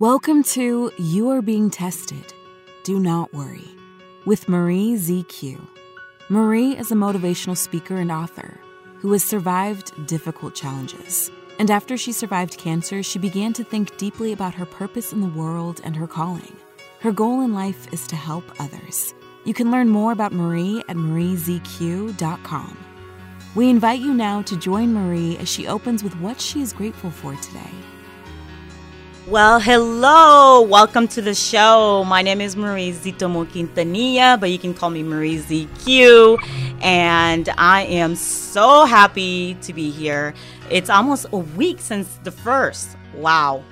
Welcome to You Are Being Tested. Do not worry. With Marie ZQ. Marie is a motivational speaker and author who has survived difficult challenges. And after she survived cancer, she began to think deeply about her purpose in the world and her calling. Her goal in life is to help others. You can learn more about Marie at mariezq.com. We invite you now to join Marie as she opens with what she is grateful for today. Well, hello. Welcome to the show. My name is Marie Zitomo Quintanilla, but you can call me Marie ZQ. And I am so happy to be here. It's almost a week since the first. Wow.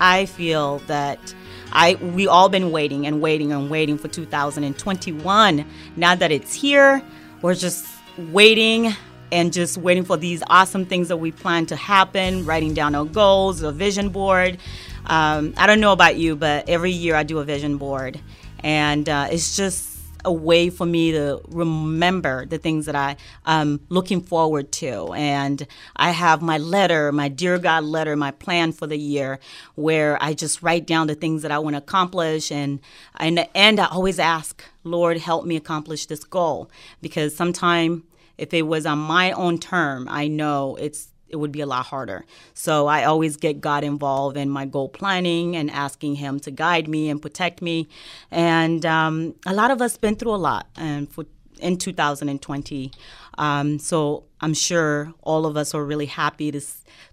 I feel that I we all been waiting and waiting and waiting for 2021. Now that it's here, we're just waiting and just waiting for these awesome things that we plan to happen, writing down our goals, a vision board. Um, I don't know about you, but every year I do a vision board, and uh, it's just a way for me to remember the things that I am looking forward to. And I have my letter, my Dear God letter, my plan for the year, where I just write down the things that I want to accomplish. And the end, I always ask, Lord, help me accomplish this goal. Because sometimes if it was on my own term, I know it's it would be a lot harder. So I always get God involved in my goal planning and asking Him to guide me and protect me. And um, a lot of us been through a lot, and for in 2020. Um, so I'm sure all of us are really happy to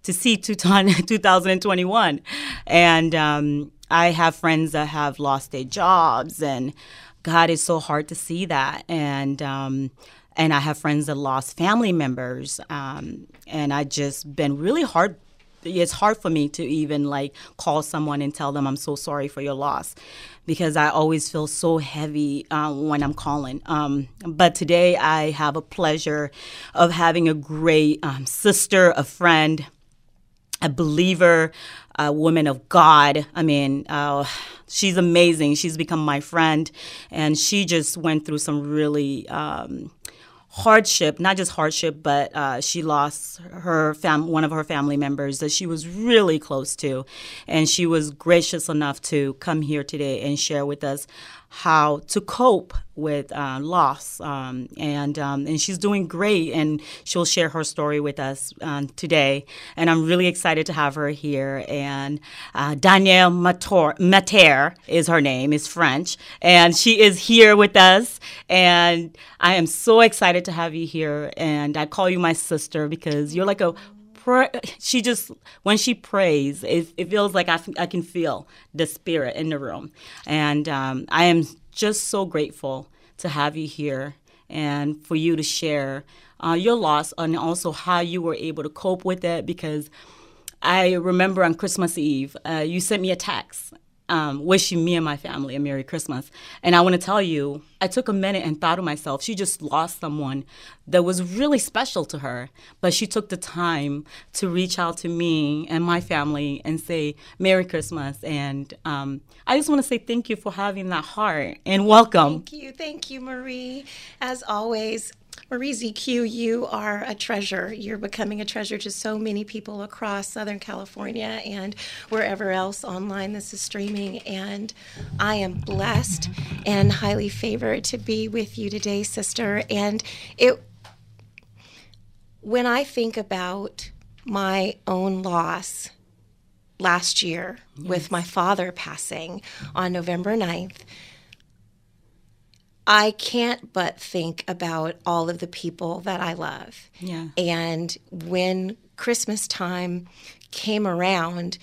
to see 2021. And um, I have friends that have lost their jobs, and God, is so hard to see that. And um, and I have friends that lost family members, um, and I just been really hard. It's hard for me to even like call someone and tell them I'm so sorry for your loss, because I always feel so heavy uh, when I'm calling. Um, but today I have a pleasure of having a great um, sister, a friend, a believer, a woman of God. I mean, uh, she's amazing. She's become my friend, and she just went through some really um, hardship, not just hardship, but uh, she lost her fam- one of her family members that she was really close to, and she was gracious enough to come here today and share with us how to cope with uh, loss, um, and um, and she's doing great, and she'll share her story with us um, today. And I'm really excited to have her here. And uh, Danielle Mater, is her name, is French, and she is here with us. And I am so excited to have you here. And I call you my sister because you're like a she just when she prays it, it feels like I, I can feel the spirit in the room. And um, i am just so grateful to have you here and for you to share uh, your loss and also how you were able to cope with it because i remember on christmas eve uh, you sent me a text um, wishing me and my family a Merry Christmas. And I want to tell you, I took a minute and thought to myself, she just lost someone that was really special to her. But she took the time to reach out to me and my family and say, Merry Christmas. And um, I just want to say thank you for having that heart and welcome. Thank you. Thank you, Marie. As always, Marie ZQ, you are a treasure. You're becoming a treasure to so many people across Southern California and wherever else online this is streaming. And I am blessed and highly favored to be with you today, sister. And it, when I think about my own loss last year yes. with my father passing on November 9th, I can't but think about all of the people that I love. Yeah. And when Christmas time came around,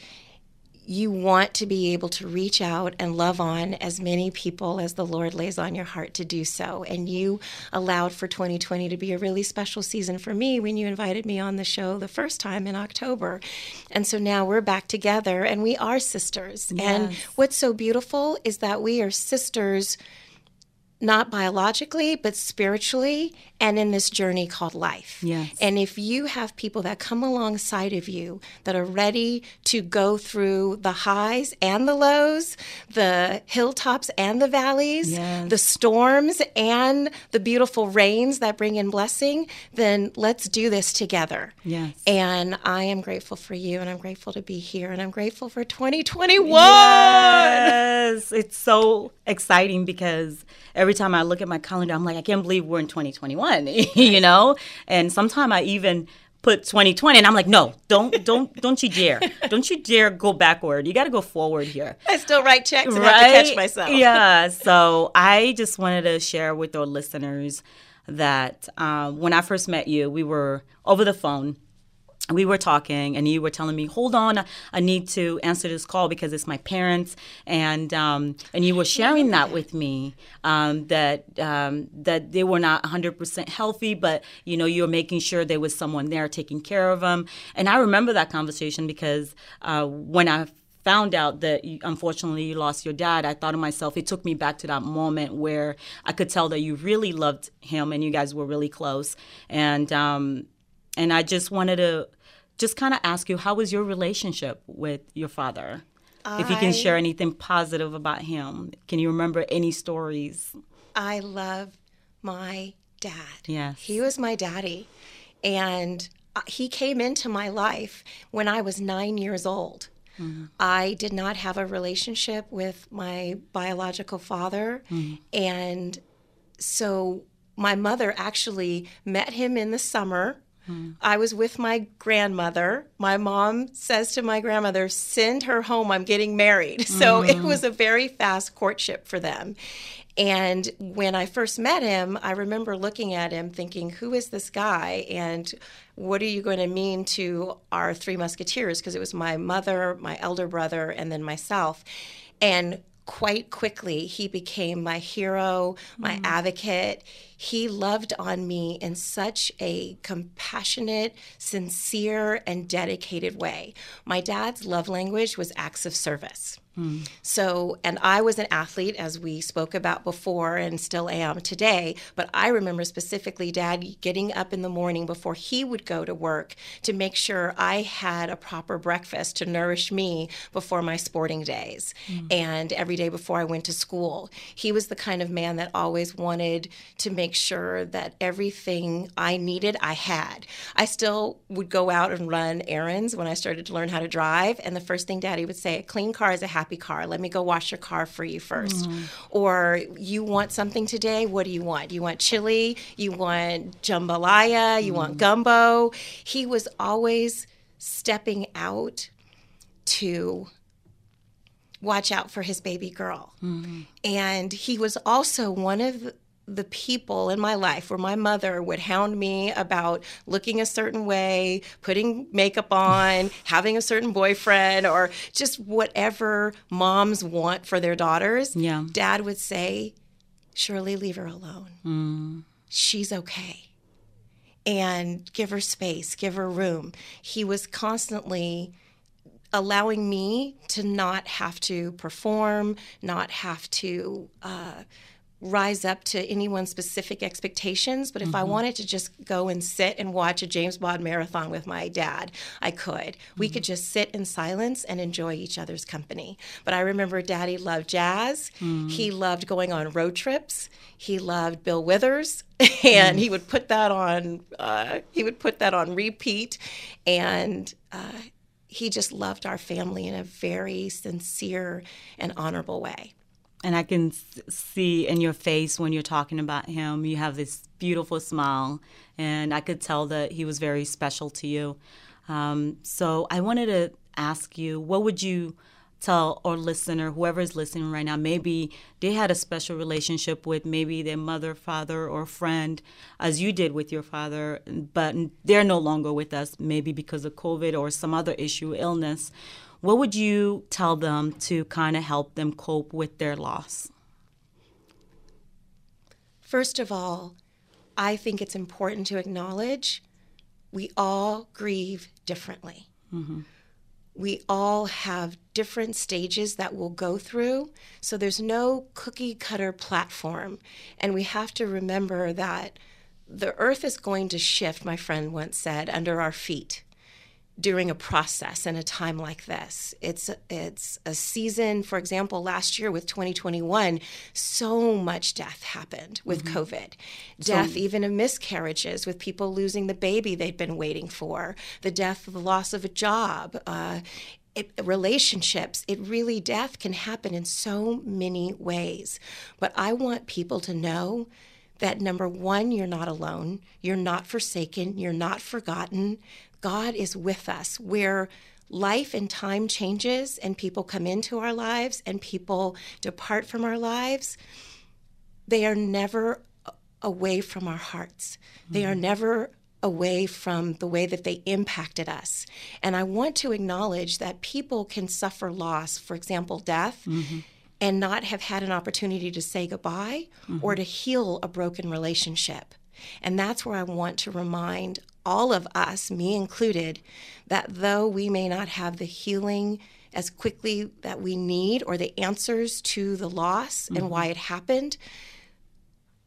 you want to be able to reach out and love on as many people as the Lord lays on your heart to do so. And you allowed for 2020 to be a really special season for me when you invited me on the show the first time in October. And so now we're back together and we are sisters. Yes. And what's so beautiful is that we are sisters not biologically, but spiritually, and in this journey called life. Yes. And if you have people that come alongside of you that are ready to go through the highs and the lows, the hilltops and the valleys, Yes. the storms and the beautiful rains that bring in blessing, then let's do this together. Yes. And I am grateful for you, and I'm grateful to be here, and I'm grateful for 2021. Yes, it's so exciting because every time I look at my calendar, I'm like, I can't believe we're in 2021, you know. And sometimes I even put 2020, and I'm like, no, don't, don't, don't you dare, don't you dare go backward. You got to go forward here. I still write checks and have to catch myself. Yeah. So I just wanted to share with our listeners that um, when I first met you, we were over the phone. We were talking, and you were telling me, "Hold on, I need to answer this call because it's my parents." And um, and you were sharing that with me um, that um, that they were not 100% healthy, but you know you were making sure there was someone there taking care of them. And I remember that conversation because uh, when I found out that you, unfortunately you lost your dad, I thought to myself, it took me back to that moment where I could tell that you really loved him and you guys were really close. And um, and I just wanted to just kind of ask you, how was your relationship with your father? if you can share anything positive about him, can you remember any stories? I love my dad. Yes. He was my daddy. And uh, he came into my life when I was nine years old. I did not have a relationship with my biological father. And so my mother actually met him in the summer. I was with my grandmother. My mom says to my grandmother, Send her home, I'm getting married. So it mm. was a very fast courtship for them. And when I first met him, I remember looking at him thinking, Who is this guy? And what are you going to mean to our three musketeers? Because it was my mother, my elder brother, and then myself. And quite quickly, he became my hero, my mm. advocate. He loved on me in such a compassionate, sincere, and dedicated way. My dad's love language was acts of service. Hmm. So, and I was an athlete, as we spoke about before, and still am today. But I remember specifically dad getting up in the morning before he would go to work to make sure I had a proper breakfast to nourish me before my sporting days hmm. and every day before I went to school. He was the kind of man that always wanted to make sure that everything I needed, I had. I still would go out and run errands when I started to learn how to drive. And the first thing daddy would say, a clean car is a happy car. Let me go wash your car for you 1st mm-hmm. Or you want something today? What do you want? You want chili? You want jambalaya? You want mm-hmm. gumbo? He was always stepping out to watch out for his baby girl. Mm-hmm. And he was also one of the people in my life where my mother would hound me about looking a certain way, putting makeup on, having a certain boyfriend, or just whatever moms want for their daughters. Yeah. Dad would say, Shirley, leave her alone. She's okay and give her space, give her room. He was constantly allowing me to not have to perform, not have to uh, rise up to anyone's specific expectations. But if I wanted to just go and sit and watch a James Bond marathon with my dad, I could. We could just sit in silence and enjoy each other's company. But I remember Daddy loved jazz. He loved going on road trips. He loved Bill Withers, and he would put that on. Uh, he would put that on repeat, and. Uh, he just loved our family in a very sincere and honorable way. And I can see in your face when you're talking about him, you have this beautiful smile, and I could tell that he was very special to you. Um, so I wanted to ask you, what would you tell our listener, whoever is listening right now, maybe they had a special relationship with maybe their mother, father, or friend, as you did with your father, but they're no longer with us, maybe because of COVID or some other issue, illness. What would you tell them to kind of help them cope with their loss? First of all, I think it's important to acknowledge we all grieve differently. Mm-hmm. we all have different stages that we'll go through. So there's no cookie cutter platform. And we have to remember that the earth is going to shift, my friend once said, under our feet during a process in a time like this. It's it's a season, for example, last year with 2021, so much death happened with mm-hmm. COVID. Death so, even of miscarriages with people losing the baby they'd been waiting for, the death, the loss of a job. Uh, it, relationships, it really, death can happen in so many ways. But I want people to know that number one, you're not alone, you're not forsaken, you're not forgotten, God is with us, where life and time changes and people come into our lives and people depart from our lives, they are never away from our hearts. Mm-hmm. They are mm-hmm. never away from the way that they impacted us. And I want to acknowledge that people can suffer loss, for example, death. Mm-hmm. And not have had an opportunity to say goodbye mm-hmm. or to heal a broken relationship. And that's where I want to remind all of us, me included, that though we may not have the healing as quickly that we need or the answers to the loss mm-hmm. and why it happened,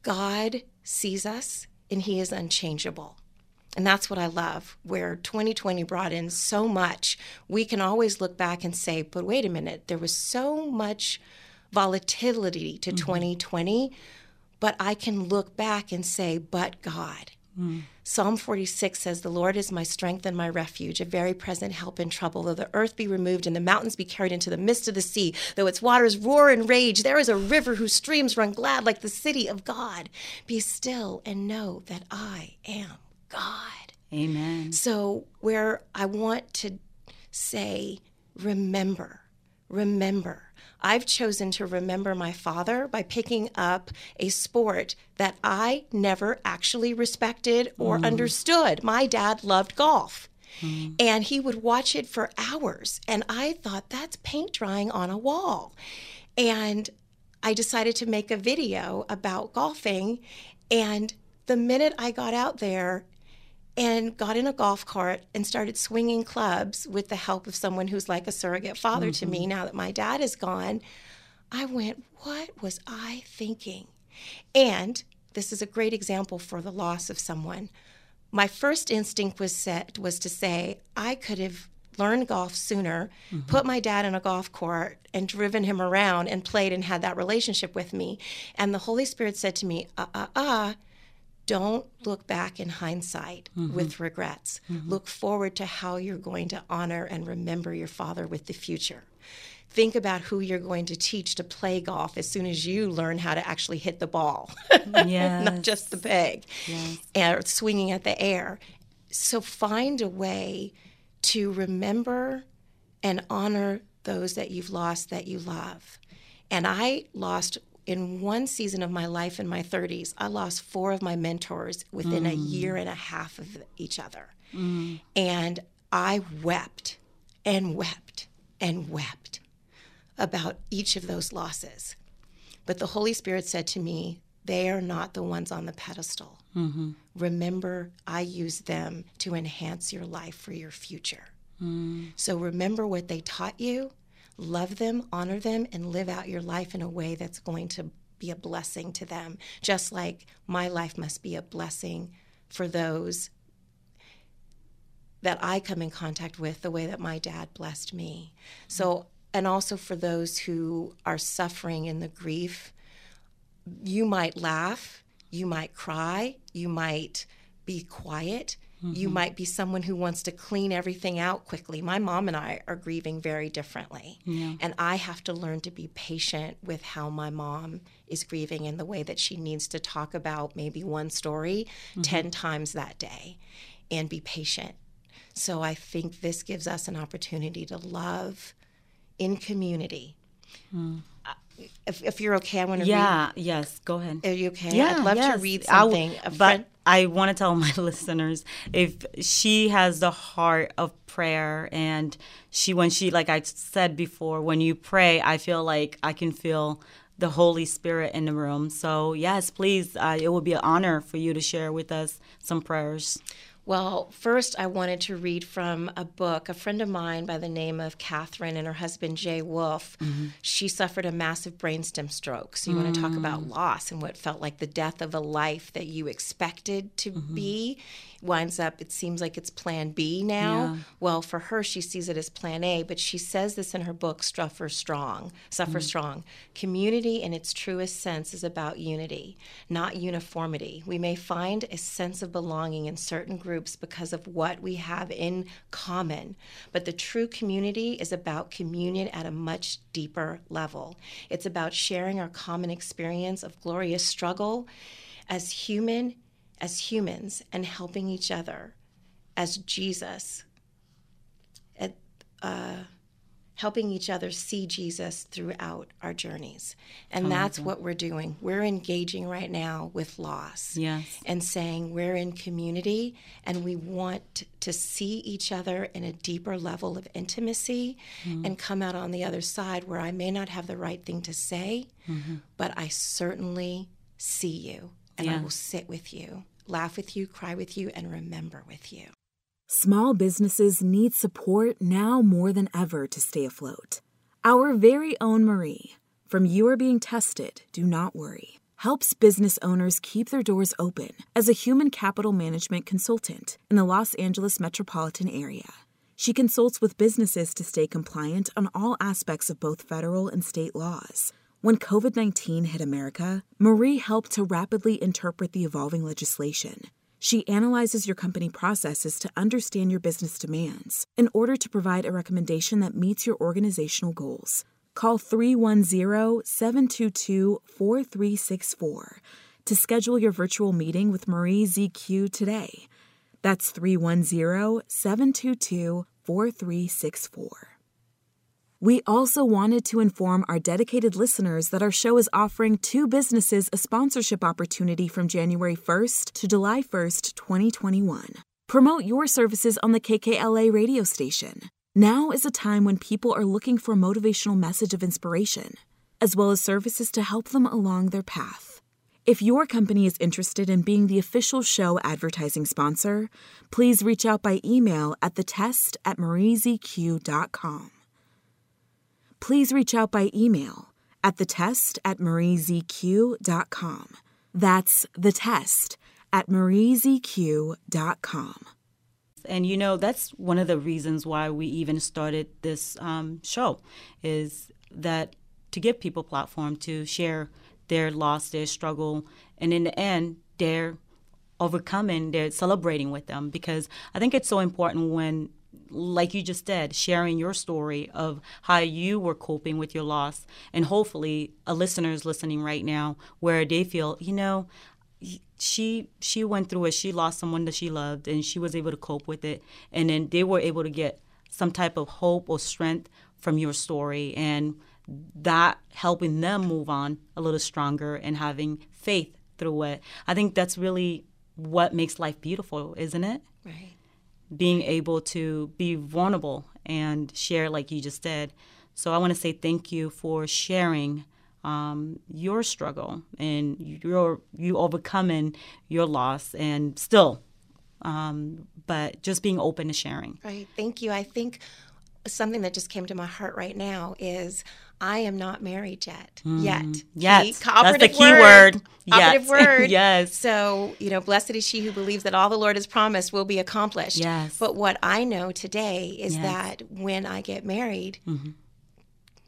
God sees us and He is unchangeable. And that's what I love, where 2020 brought in so much. We can always look back and say, but wait a minute, there was so much volatility to mm-hmm. 2020 but I can look back and say, but God. Mm. Psalm 46 says, The Lord is my strength and my refuge, a very present help in trouble. Though the earth be removed and the mountains be carried into the midst of the sea, though its waters roar and rage, there is a river whose streams run glad like the city of God. Be still and know that I am God. Amen. So, where I want to say, remember, remember I've chosen to remember my father by picking up a sport that I never actually respected or mm. understood. My dad loved golf. Mm. And he would watch it for hours. And I thought, that's paint drying on a wall. And I decided to make a video about golfing. And the minute I got out there and got in a golf cart and started swinging clubs with the help of someone who's like a surrogate father mm-hmm. to me mm-hmm. now that my dad is gone. I went, What was I thinking? And this is a great example for the loss of someone. My first instinct was set was to say I could have learned golf sooner, mm-hmm. put my dad in a golf cart and driven him around and played and had that relationship with me. And the Holy Spirit said to me, uh uh uh, don't look back in hindsight mm-hmm. with regrets. Mm-hmm. Look forward to how you're going to honor and remember your father with the future. Think about who you're going to teach to play golf as soon as you learn how to actually hit the ball, yes. not just the peg, yes. and swinging at the air. So find a way to remember and honor those that you've lost that you love. And I lost in one season of my life in my 30s, I lost four of my mentors within mm. a year and a half of each other. Mm. And I wept and wept and wept about each of those losses. But the Holy Spirit said to me, they are not the ones on the pedestal. Mm-hmm. Remember, I use them to enhance your life for your future. Mm. So remember what they taught you love them, honor them, and live out your life in a way that's going to be a blessing to them, just like my life must be a blessing for those that I come in contact with the way that my dad blessed me. So, and also for those who are suffering in the grief, you might laugh, you might cry, you might be quiet, Mm-hmm. You might be someone who wants to clean everything out quickly. My mom and I are grieving very differently. Yeah. And I have to learn to be patient with how my mom is grieving in the way that she needs to talk about maybe one story mm-hmm. 10 times that day and be patient. So I think this gives us an opportunity to love in community. Mm if, if you're okay, I want to yeah, read. yes, go ahead. Are you okay? Yeah, I'd love yes. to read something. I, but I want to tell my listeners if she has the heart of prayer and she, when she, like I said before, when you pray, I feel like I can feel the Holy Spirit in the room. So, yes, please, uh, it would be an honor for you to share with us some prayers. Well, first, I wanted to read from a book. A friend of mine by the name of Katherine and her husband Jay Wolf, mm-hmm. she suffered a massive brainstem stroke. So, you mm. want to talk about loss and what felt like the death of a life that you expected to mm-hmm. be winds up, it seems like it's plan B now. Yeah. Well, for her, she sees it as plan A, but she says this in her book, Suffer Strong. Suffer mm. Strong. Community, in its truest sense, is about unity, not uniformity. We may find a sense of belonging in certain groups because of what we have in common, but the true community is about communion at a much deeper level. It's about sharing our common experience of glorious struggle as human as humans and helping each other as Jesus, at, uh, helping each other see Jesus throughout our journeys. And that's what we're doing. We're engaging right now with loss yes. and saying we're in community and we want to see each other in a deeper level of intimacy mm-hmm. and come out on the other side where I may not have the right thing to say, mm-hmm. but I certainly see you and yeah. I will sit with you laugh with you, cry with you, and remember with you. Small businesses need support now more than ever to stay afloat. Our very own Marie, from You Are Being Tested, Do Not Worry, helps business owners keep their doors open as a human capital management consultant in the Los Angeles metropolitan area. She consults with businesses to stay compliant on all aspects of both federal and state laws when COVID 19 hit America, Marie helped to rapidly interpret the evolving legislation. She analyzes your company processes to understand your business demands in order to provide a recommendation that meets your organizational goals. Call 310 722 4364 to schedule your virtual meeting with Marie ZQ today. That's 310 722 4364. We also wanted to inform our dedicated listeners that our show is offering two businesses a sponsorship opportunity from January 1st to July 1st, 2021. Promote your services on the KKLA radio station. Now is a time when people are looking for a motivational message of inspiration, as well as services to help them along their path. If your company is interested in being the official show advertising sponsor, please reach out by email at thetest at mariezq.com please reach out by email at the test at mariezq.com. That's the test at mariezq.com. And you know, that's one of the reasons why we even started this um, show is that to give people platform to share their loss, their struggle, and in the end, they're overcoming, they're celebrating with them because I think it's so important when like you just did, sharing your story of how you were coping with your loss. And hopefully, a listener is listening right now where they feel, you know, she she went through it. She lost someone that she loved, and she was able to cope with it. And then they were able to get some type of hope or strength from your story, and that helping them move on a little stronger and having faith through it. I think that's really what makes life beautiful, isn't it? Right being able to be vulnerable and share like you just did. So I want to say thank you for sharing um, your struggle and your you overcoming your loss and still, um, but just being open to sharing. Right. Thank you. I think something that just came to my heart right now is I am not married yet. Mm. Yet. Yes. Key, That's the key word. word. Yes. word. yes. So, you know, blessed is she who believes that all the Lord has promised will be accomplished. Yes. But what I know today is yes. that when I get married, mm-hmm.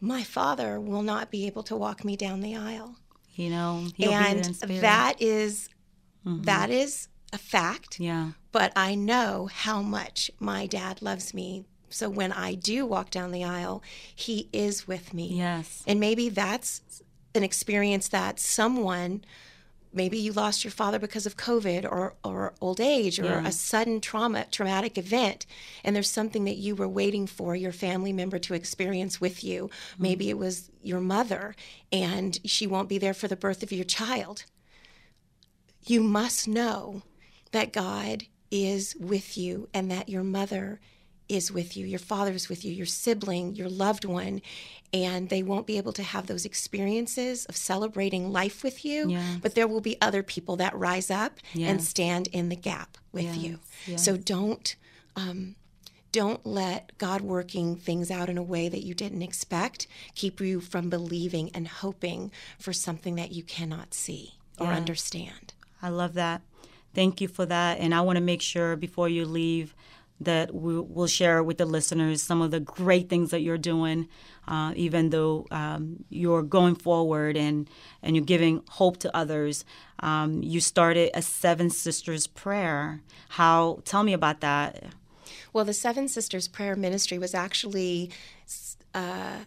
my father will not be able to walk me down the aisle. You know, and that is, mm-hmm. that is a fact. Yeah. But I know how much my dad loves me so when I do walk down the aisle, he is with me. Yes. And maybe that's an experience that someone maybe you lost your father because of covid or, or old age or yeah. a sudden trauma traumatic event and there's something that you were waiting for your family member to experience with you mm-hmm. maybe it was your mother and she won't be there for the birth of your child you must know that god is with you and that your mother is with you, your father is with you, your sibling, your loved one, and they won't be able to have those experiences of celebrating life with you. Yes. But there will be other people that rise up and stand in the gap with Yes, you. yes. So don't um, don't let God working things out in a way that you didn't expect keep you from believing and hoping for something that you cannot see or Yes. understand. I love that. Thank you for that. And I want to make sure before you leave that we, we'll share with the listeners some of the great things that you're doing, uh, even though um, you're going forward and, and you're giving hope to others. Um, you started a Seven Sisters prayer. How? Tell me about that. Well, the Seven Sisters Prayer Ministry was actually uh,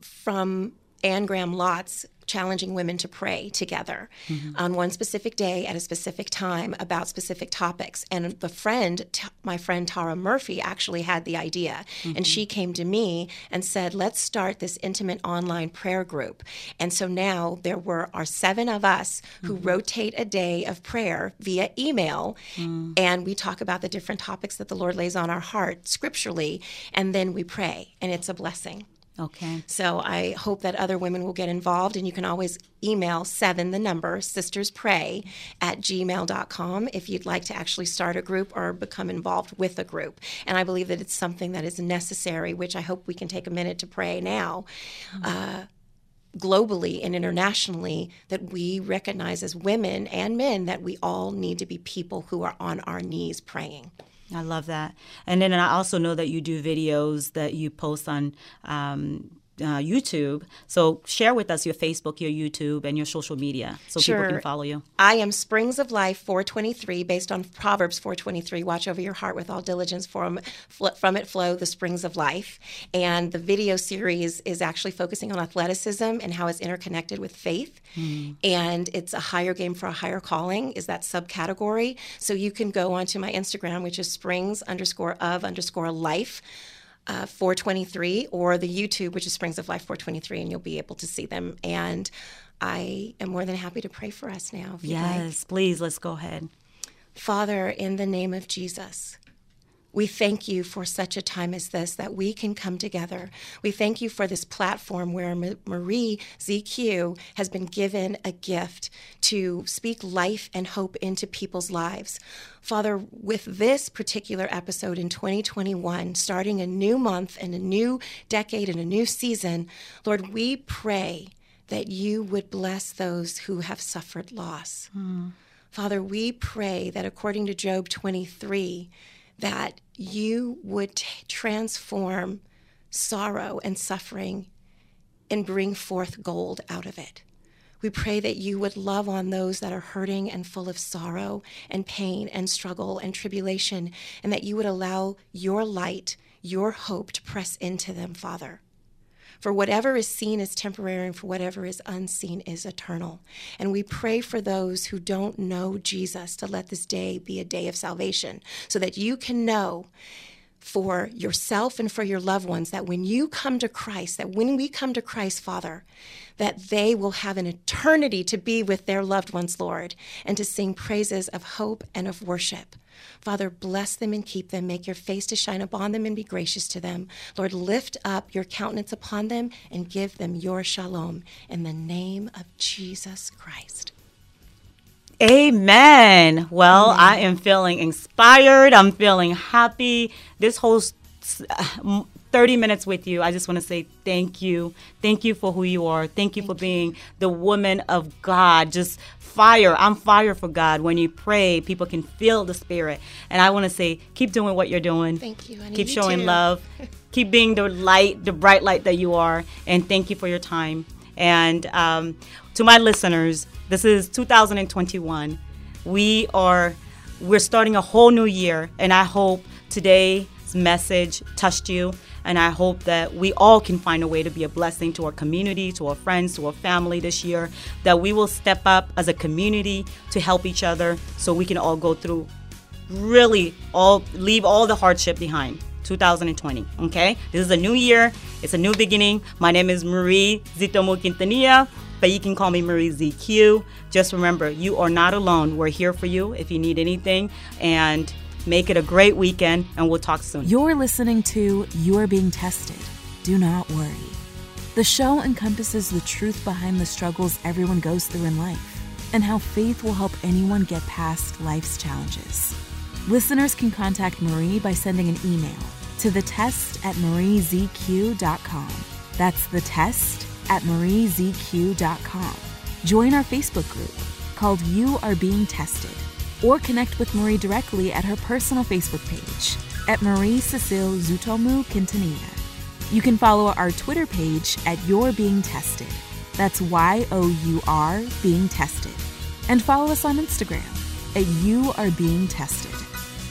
from Anne Graham Lotz challenging women to pray together mm-hmm. on one specific day at a specific time about specific topics. And the friend, t- my friend Tara Murphy, actually had the idea. And mm-hmm. she came to me and said, let's start this intimate online prayer group. And so now there were our seven of us who mm-hmm. rotate a day of prayer via email. Mm. And we talk about the different topics that the Lord lays on our heart scripturally. And then we pray. And it's a blessing. Okay. So I hope that other women will get involved, and you can always email seven, the number, sisterspray at gmail.com if you'd like to actually start a group or become involved with a group. And I believe that it's something that is necessary, which I hope we can take a minute to pray now. Uh, globally and internationally that we recognize as women and men that we all need to be people who are on our knees praying. I love that. And then I also know that you do videos that you post on um, uh, YouTube. So share with us your Facebook, your YouTube, and your social media so people can follow you. I am Springs of Life 423, based on Proverbs 423. Watch over your heart with all diligence, from, from it flow the springs of life. And the video series is actually focusing on athleticism and how it's interconnected with faith. And it's a higher game for a higher calling, is that subcategory. So you can go onto my Instagram, which is springs underscore of underscore life. Uh, 423 or the YouTube, which is Springs of Life 423, and you'll be able to see them. And I am more than happy to pray for us now. You'd like. Yes, please, let's go ahead. Father, in the name of Jesus, we thank you for such a time as this that we can come together. We thank you for this platform where Ma- Marie ZQ has been given a gift to speak life and hope into people's lives. Father, with this particular episode in 2021, starting a new month and a new decade and a new season, Lord, we pray that you would bless those who have suffered loss. Mm. Father, we pray that according to Job 23, that you would t- transform sorrow and suffering and bring forth gold out of it. We pray that you would love on those that are hurting and full of sorrow and pain and struggle and tribulation, and that you would allow your light, your hope to press into them, Father. For whatever is seen is temporary, and for whatever is unseen is eternal. And we pray for those who don't know Jesus to let this day be a day of salvation so that you can know for yourself and for your loved ones that when you come to Christ, that when we come to Christ, Father, that they will have an eternity to be with their loved ones, Lord, and to sing praises of hope and of worship. Father, bless them and keep them. Make your face to shine upon them and be gracious to them. Lord, lift up your countenance upon them and give them your shalom in the name of Jesus Christ. Amen. Well, I am feeling inspired. I'm feeling happy. This whole uh, 30 minutes with you, I just want to say thank you. Thank you for who you are. Thank you for being the woman of God. Just fire. I'm fire for God. When you pray, people can feel the spirit. And I want to say, keep doing what you're doing. Thank you. Keep You showing too. love. keep being the light, the bright light that you are. And thank you for your time. And um, to my listeners, this is 2021. We are we're starting a whole new year, and I hope today's message touched you. And I hope that we all can find a way to be a blessing to our community, to our friends, to our family this year. That we will step up as a community to help each other so we can all go through really all leave all the hardship behind 2020 okay this is a new year it's a new beginning my name is marie zitomo quintanilla but you can call me marie zq just remember you are not alone we're here for you if you need anything and Make it a great weekend, and we'll talk soon. You're listening to You're Being Tested. Do not worry. The show encompasses the truth behind the struggles everyone goes through in life and how faith will help anyone get past life's challenges. Listeners can contact Marie by sending an email to the test at mariezq.com. That's the test at mariezq.com. Join our Facebook group called You Are Being Tested or connect with Marie directly at her personal Facebook page at Marie Cecile Zutomu Quintanilla. You can follow our Twitter page at You're Being Tested. That's Y O U R Being Tested. And follow us on Instagram at You Are Being Tested.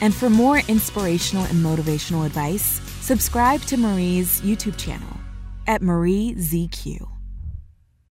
And for more inspirational and motivational advice, subscribe to Marie's YouTube channel at Marie ZQ.